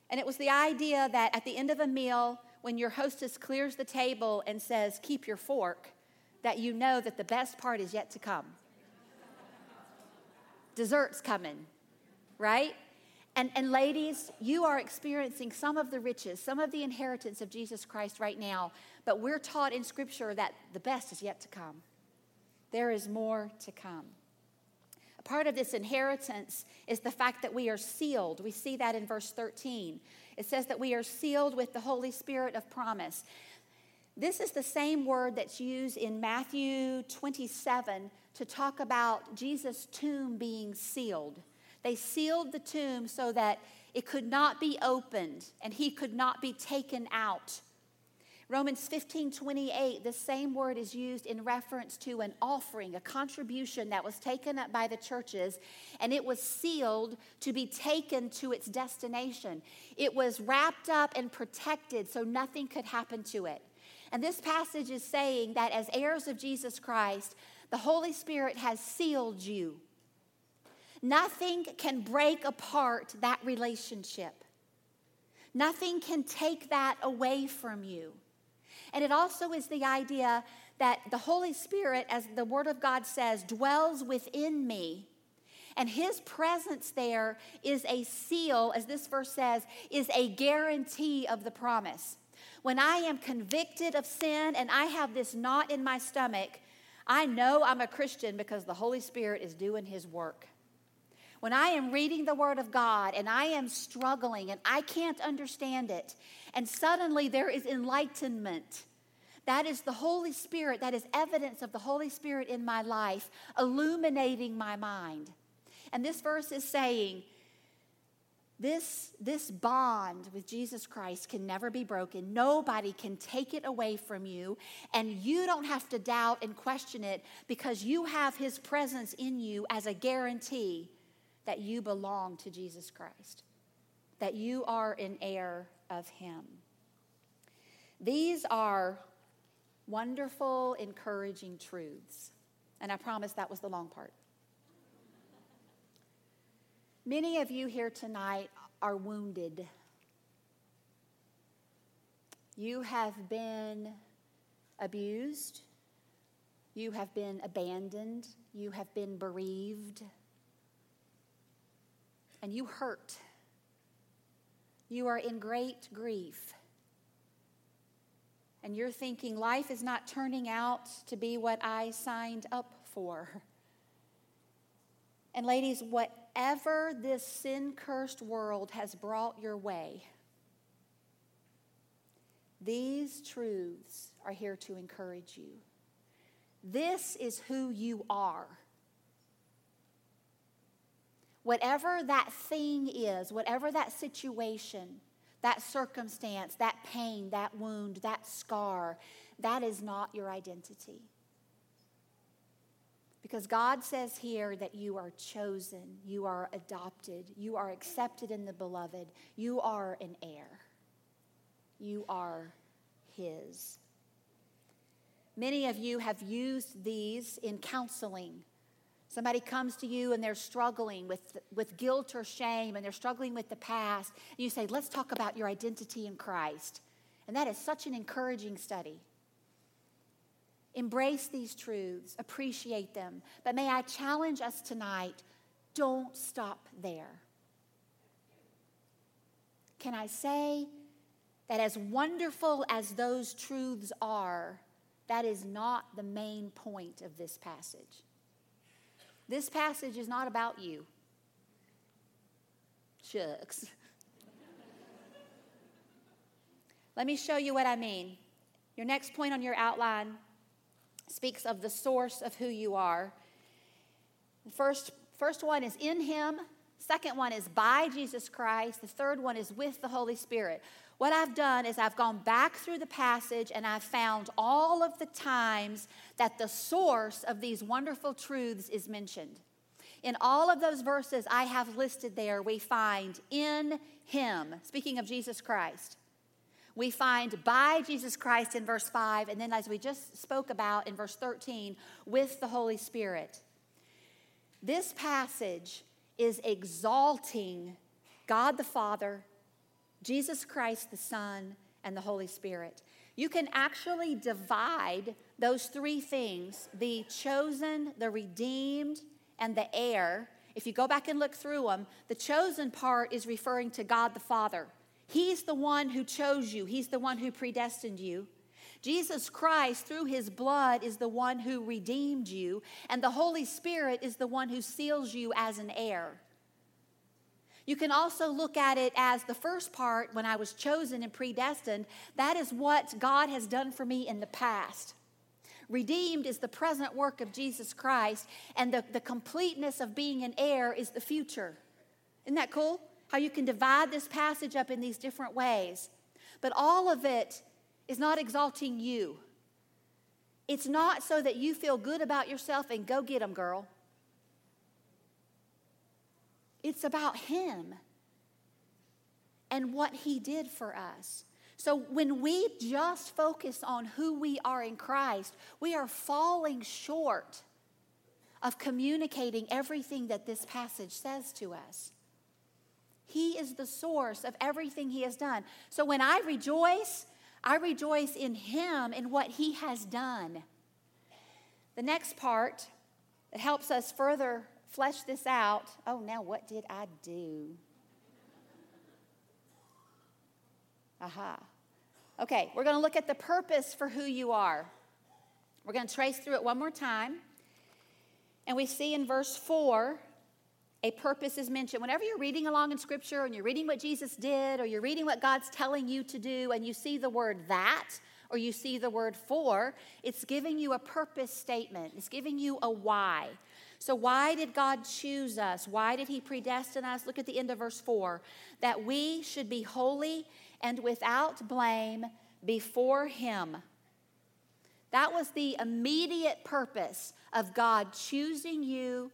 And it was the idea that at the end of a meal, when your hostess clears the table and says, Keep your fork, that you know that the best part is yet to come. Dessert's coming, right? And, and ladies, you are experiencing some of the riches, some of the inheritance of Jesus Christ right now, but we're taught in Scripture that the best is yet to come. There is more to come. A part of this inheritance is the fact that we are sealed. We see that in verse 13. It says that we are sealed with the Holy Spirit of promise. This is the same word that's used in Matthew 27 to talk about Jesus' tomb being sealed. They sealed the tomb so that it could not be opened and he could not be taken out. Romans 15 28, the same word is used in reference to an offering, a contribution that was taken up by the churches, and it was sealed to be taken to its destination. It was wrapped up and protected so nothing could happen to it. And this passage is saying that as heirs of Jesus Christ, the Holy Spirit has sealed you. Nothing can break apart that relationship. Nothing can take that away from you. And it also is the idea that the Holy Spirit, as the Word of God says, dwells within me. And his presence there is a seal, as this verse says, is a guarantee of the promise. When I am convicted of sin and I have this knot in my stomach, I know I'm a Christian because the Holy Spirit is doing his work. When I am reading the Word of God and I am struggling and I can't understand it, and suddenly there is enlightenment, That is the Holy Spirit, that is evidence of the Holy Spirit in my life, illuminating my mind. And this verse is saying, this, this bond with Jesus Christ can never be broken. Nobody can take it away from you. And you don't have to doubt and question it because you have his presence in you as a guarantee that you belong to Jesus Christ, that you are an heir of him. These are wonderful, encouraging truths. And I promise that was the long part. Many of you here tonight are wounded. You have been abused. You have been abandoned. You have been bereaved. And you hurt. You are in great grief. And you're thinking, life is not turning out to be what I signed up for. And, ladies, whatever this sin cursed world has brought your way, these truths are here to encourage you. This is who you are. Whatever that thing is, whatever that situation, that circumstance, that pain, that wound, that scar, that is not your identity. Because God says here that you are chosen, you are adopted, you are accepted in the beloved, you are an heir, you are His. Many of you have used these in counseling. Somebody comes to you and they're struggling with, with guilt or shame and they're struggling with the past. And you say, Let's talk about your identity in Christ. And that is such an encouraging study. Embrace these truths, appreciate them. But may I challenge us tonight don't stop there. Can I say that as wonderful as those truths are, that is not the main point of this passage. This passage is not about you. Shucks. Let me show you what I mean. Your next point on your outline speaks of the source of who you are. The first, first one is in Him, second one is by Jesus Christ, the third one is with the Holy Spirit. What I've done is I've gone back through the passage and I've found all of the times that the source of these wonderful truths is mentioned. In all of those verses I have listed there, we find in Him, speaking of Jesus Christ we find by Jesus Christ in verse 5, and then as we just spoke about in verse 13, with the Holy Spirit. This passage is exalting God the Father, Jesus Christ the Son, and the Holy Spirit. You can actually divide those three things the chosen, the redeemed, and the heir. If you go back and look through them, the chosen part is referring to God the Father. He's the one who chose you, He's the one who predestined you. Jesus Christ, through his blood, is the one who redeemed you, and the Holy Spirit is the one who seals you as an heir. You can also look at it as the first part when I was chosen and predestined. That is what God has done for me in the past. Redeemed is the present work of Jesus Christ, and the, the completeness of being an heir is the future. Isn't that cool? how you can divide this passage up in these different ways. But all of it is not exalting you. It's not so that you feel good about yourself and go get them, girl. It's about Him and what He did for us. So when we just focus on who we are in Christ, we are falling short of communicating everything that this passage says to us. He is the source of everything He has done. So when I rejoice, I rejoice in Him and what He has done. The next part that helps us further flesh this out oh, now what did I do? Aha. Okay, we're going to look at the purpose for who you are. We're going to trace through it one more time. And we see in verse 4 a purpose is mentioned. Whenever you're reading along in Scripture and you're reading what Jesus did or you're reading what God's telling you to do and you see the word that or you see the word for, it's giving you a purpose statement, it's giving you a why. So, why did God choose us? Why did He predestine us? Look at the end of verse 4 that we should be holy and without blame before Him. That was the immediate purpose of God choosing you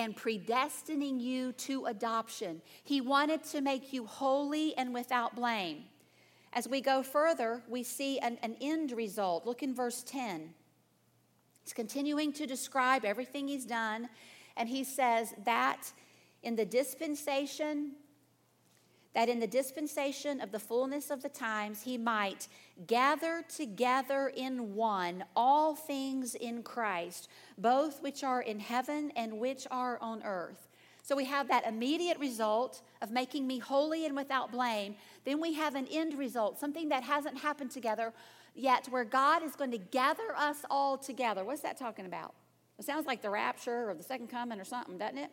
and predestining you to adoption. He wanted to make you holy and without blame. As we go further, we see an, an end result. Look in verse 10. He's continuing to describe everything he's done, and he says that in the dispensation that in the dispensation of the fullness of the times he might gather together in one all things in Christ, both which are in heaven and which are on earth. So we have that immediate result of making me holy and without blame. Then we have an end result, something that hasn't happened together yet, where God is going to gather us all together. What's that talking about? It sounds like the rapture or the second coming or something, doesn't it?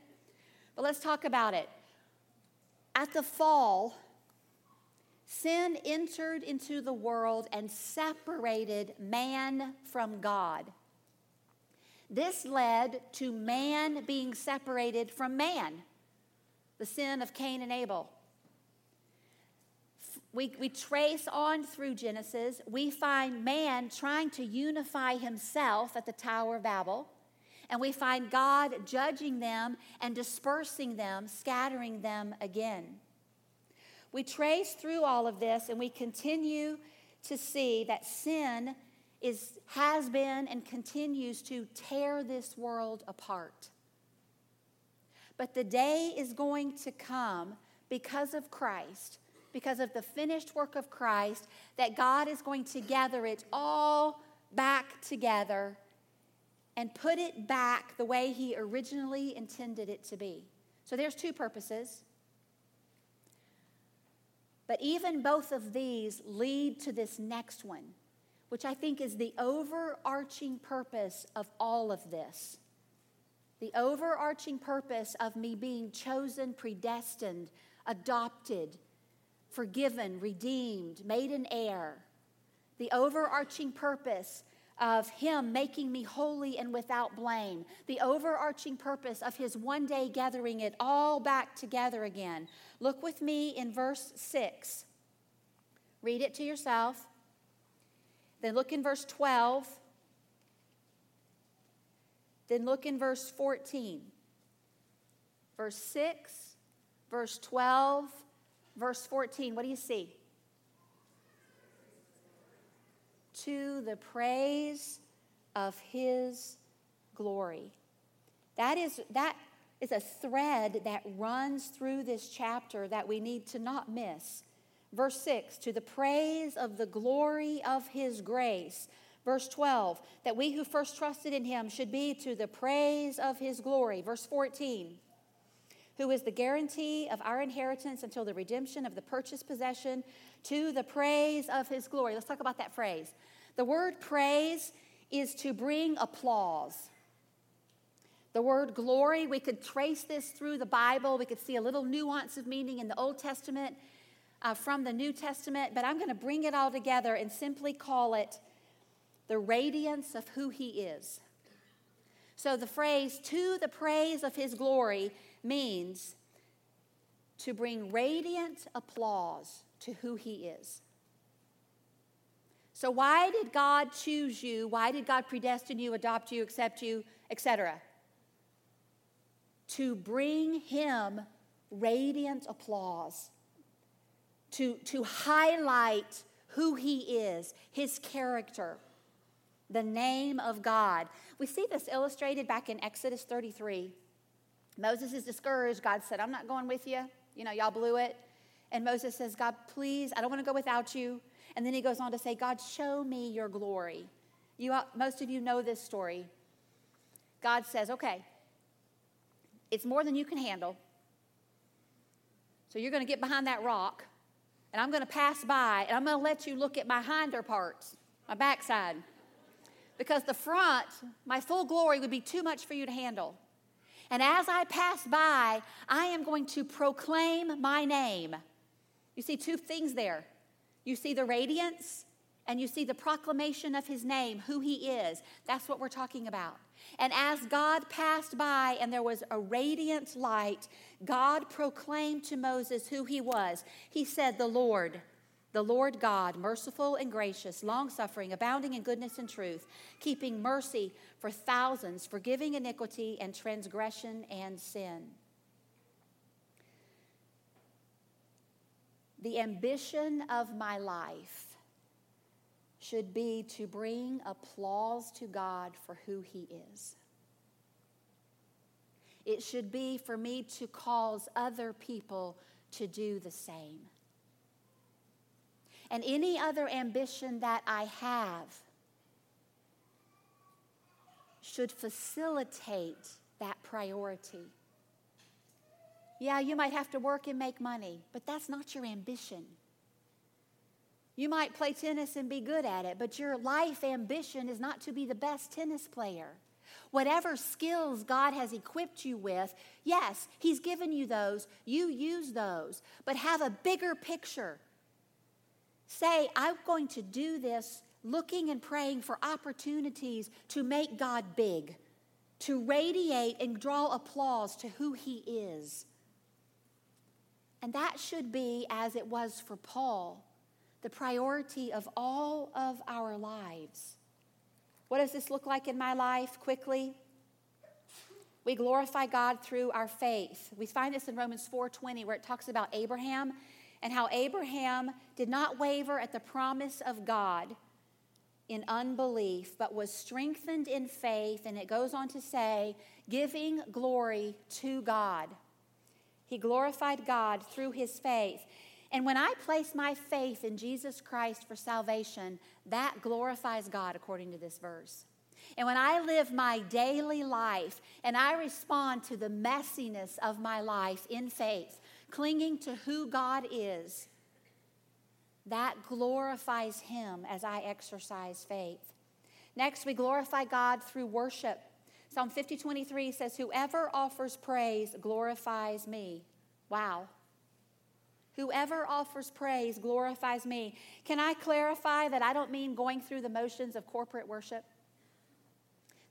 But let's talk about it. At the fall, sin entered into the world and separated man from God. This led to man being separated from man, the sin of Cain and Abel. We, we trace on through Genesis, we find man trying to unify himself at the Tower of Babel. And we find God judging them and dispersing them, scattering them again. We trace through all of this and we continue to see that sin is, has been and continues to tear this world apart. But the day is going to come because of Christ, because of the finished work of Christ, that God is going to gather it all back together and put it back the way He originally intended it to be. So there's two purposes. But even both of these lead to this next one, which I think is the overarching purpose of all of this. The overarching purpose of me being chosen, predestined, adopted, forgiven, redeemed, made an heir. The overarching purpose of Him making me holy and without blame, the overarching purpose of His one day gathering it all back together again. Look with me in verse 6. Read it to yourself. Then look in verse 12. Then look in verse 14. Verse 6, verse 12, verse 14. What do you see? To the praise of his glory. That is, that is a thread that runs through this chapter that we need to not miss. Verse 6 to the praise of the glory of his grace. Verse 12 that we who first trusted in him should be to the praise of his glory. Verse 14 who is the guarantee of our inheritance until the redemption of the purchased possession to the praise of his glory. Let's talk about that phrase. The word praise is to bring applause. The word glory, we could trace this through the Bible. We could see a little nuance of meaning in the Old Testament uh, from the New Testament, but I'm going to bring it all together and simply call it the radiance of who He is. So the phrase, to the praise of His glory, means to bring radiant applause to who He is. So, why did God choose you? Why did God predestine you, adopt you, accept you, etc.? To bring Him radiant applause, to, to highlight who He is, His character, the name of God. We see this illustrated back in Exodus 33. Moses is discouraged. God said, I'm not going with you. You know, y'all blew it. And Moses says, God, please, I don't want to go without you. And then he goes on to say, God, show me your glory. You, most of you know this story. God says, okay, it's more than you can handle. So you're going to get behind that rock, and I'm going to pass by, and I'm going to let you look at my hinder parts, my backside. Because the front, my full glory, would be too much for you to handle. And as I pass by, I am going to proclaim my name. You see two things there. You see the radiance and you see the proclamation of his name, who he is. That's what we're talking about. And as God passed by and there was a radiant light, God proclaimed to Moses who he was. He said, The Lord, the Lord God, merciful and gracious, long suffering, abounding in goodness and truth, keeping mercy for thousands, forgiving iniquity and transgression and sin. The ambition of my life should be to bring applause to God for who He is. It should be for me to cause other people to do the same. And any other ambition that I have should facilitate that priority. Yeah, you might have to work and make money, but that's not your ambition. You might play tennis and be good at it, but your life ambition is not to be the best tennis player. Whatever skills God has equipped you with, yes, He's given you those. You use those, but have a bigger picture. Say, I'm going to do this looking and praying for opportunities to make God big, to radiate and draw applause to who He is. And that should be, as it was for Paul, the priority of all of our lives. What does this look like in my life quickly? We glorify God through our faith. We find this in Romans 4:20 where it talks about Abraham and how Abraham did not waver at the promise of God in unbelief, but was strengthened in faith. And it goes on to say, giving glory to God. He glorified God through his faith. And when I place my faith in Jesus Christ for salvation, that glorifies God according to this verse. And when I live my daily life and I respond to the messiness of my life in faith, clinging to who God is, that glorifies Him as I exercise faith. Next, we glorify God through worship. Psalm 50 23 says, Whoever offers praise glorifies me. Wow. Whoever offers praise glorifies me. Can I clarify that I don't mean going through the motions of corporate worship?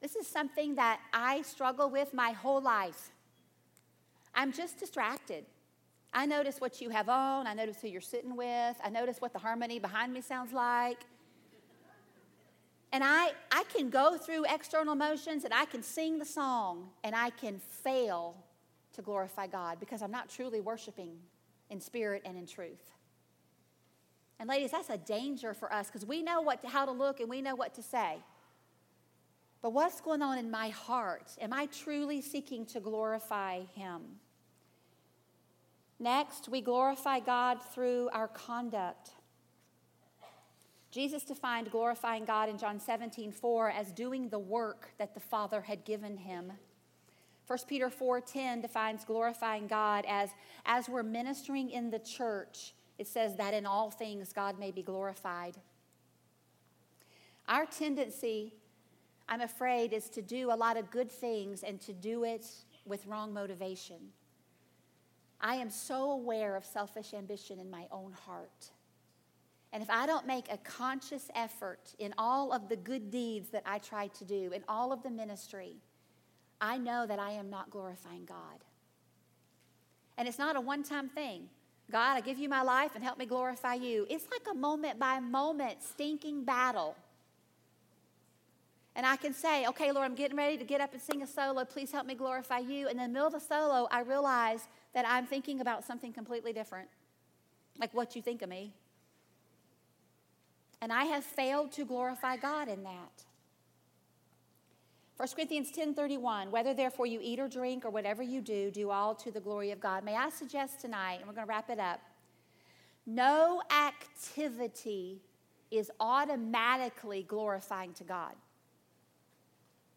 This is something that I struggle with my whole life. I'm just distracted. I notice what you have on, I notice who you're sitting with, I notice what the harmony behind me sounds like. And I, I can go through external motions and I can sing the song and I can fail to glorify God because I'm not truly worshiping in spirit and in truth. And ladies, that's a danger for us because we know what to, how to look and we know what to say. But what's going on in my heart? Am I truly seeking to glorify Him? Next, we glorify God through our conduct. Jesus defined glorifying God in John 17, 4 as doing the work that the Father had given him. 1 Peter 4:10 defines glorifying God as as we're ministering in the church, it says that in all things God may be glorified. Our tendency, I'm afraid, is to do a lot of good things and to do it with wrong motivation. I am so aware of selfish ambition in my own heart. And if I don't make a conscious effort in all of the good deeds that I try to do, in all of the ministry, I know that I am not glorifying God. And it's not a one time thing. God, I give you my life and help me glorify you. It's like a moment by moment stinking battle. And I can say, okay, Lord, I'm getting ready to get up and sing a solo. Please help me glorify you. And in the middle of the solo, I realize that I'm thinking about something completely different, like what you think of me. And I have failed to glorify God in that. 1 Corinthians 10:31, whether therefore you eat or drink or whatever you do, do all to the glory of God. May I suggest tonight, and we're going to wrap it up, no activity is automatically glorifying to God.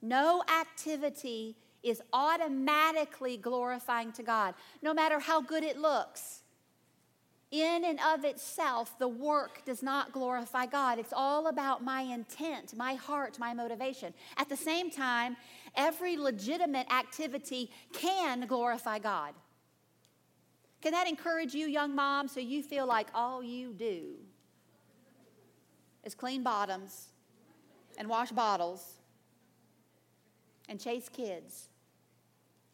No activity is automatically glorifying to God, no matter how good it looks in and of itself, the work does not glorify God. It's all about my intent, my heart, my motivation. At the same time, every legitimate activity can glorify God. Can that encourage you, young mom, so you feel like all you do is clean bottoms and wash bottles and chase kids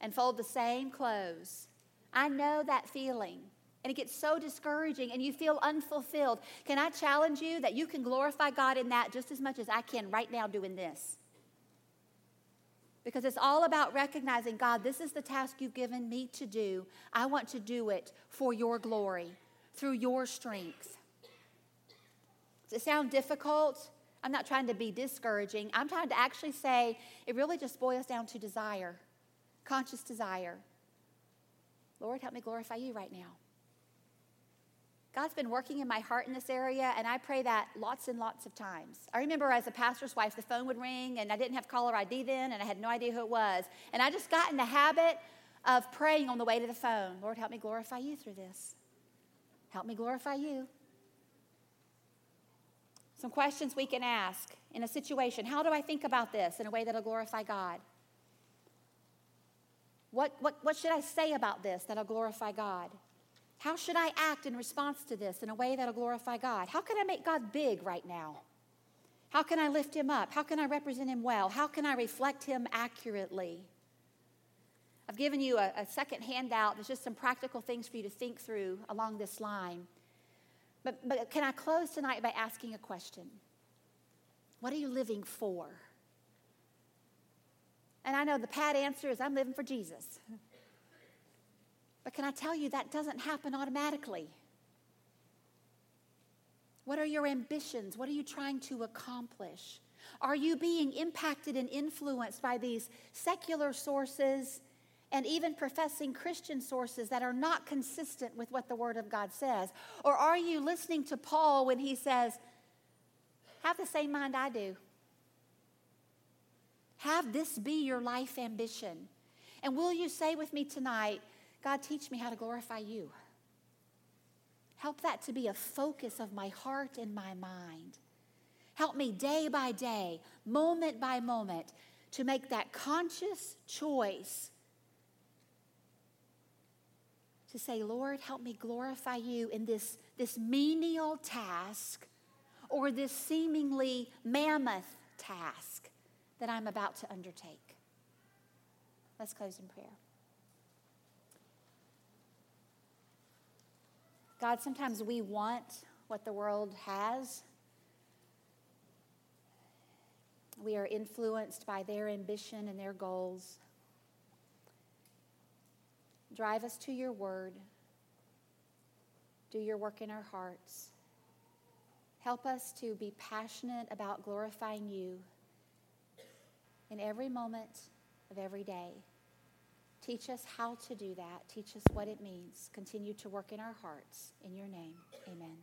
and fold the same clothes. I know that feeling. And it gets so discouraging and you feel unfulfilled. Can I challenge you that you can glorify God in that just as much as I can right now doing this? Because it's all about recognizing God, this is the task you've given me to do. I want to do it for your glory, through your strength. Does it sound difficult? I'm not trying to be discouraging. I'm trying to actually say it really just boils down to desire, conscious desire. Lord, help me glorify you right now. God's been working in my heart in this area, and I pray that lots and lots of times. I remember as a pastor's wife, the phone would ring, and I didn't have caller ID then, and I had no idea who it was. And I just got in the habit of praying on the way to the phone Lord, help me glorify you through this. Help me glorify you. Some questions we can ask in a situation How do I think about this in a way that'll glorify God? What, what, what should I say about this that'll glorify God? How should I act in response to this in a way that'll glorify God? How can I make God big right now? How can I lift him up? How can I represent him well? How can I reflect him accurately? I've given you a, a, second handout. There's just some practical things for you to think through along this line. But, but can I close tonight by asking a question? What are you living for? And I know the pat answer is I'm living for Jesus. But can I tell you that doesn't happen automatically? What are your ambitions? What are you trying to accomplish? Are you being impacted and influenced by these secular sources and even professing Christian sources that are not consistent with what the Word of God says? Or are you listening to Paul when he says, Have the same mind I do? Have this be your life ambition. And will you say with me tonight, God, teach me how to glorify you. Help that to be a focus of my heart and my mind. Help me day by day, moment by moment, to make that conscious choice to say, Lord, help me glorify you in this, this menial task or this seemingly mammoth task that I'm about to undertake. Let's close in prayer. God, sometimes we want what the world has. We are influenced by their ambition and their goals. Drive us to your word. Do your work in our hearts. Help us to be passionate about glorifying you in every moment of every day. Teach us how to do that. Teach us what it means. Continue to work in our hearts. In your name, amen.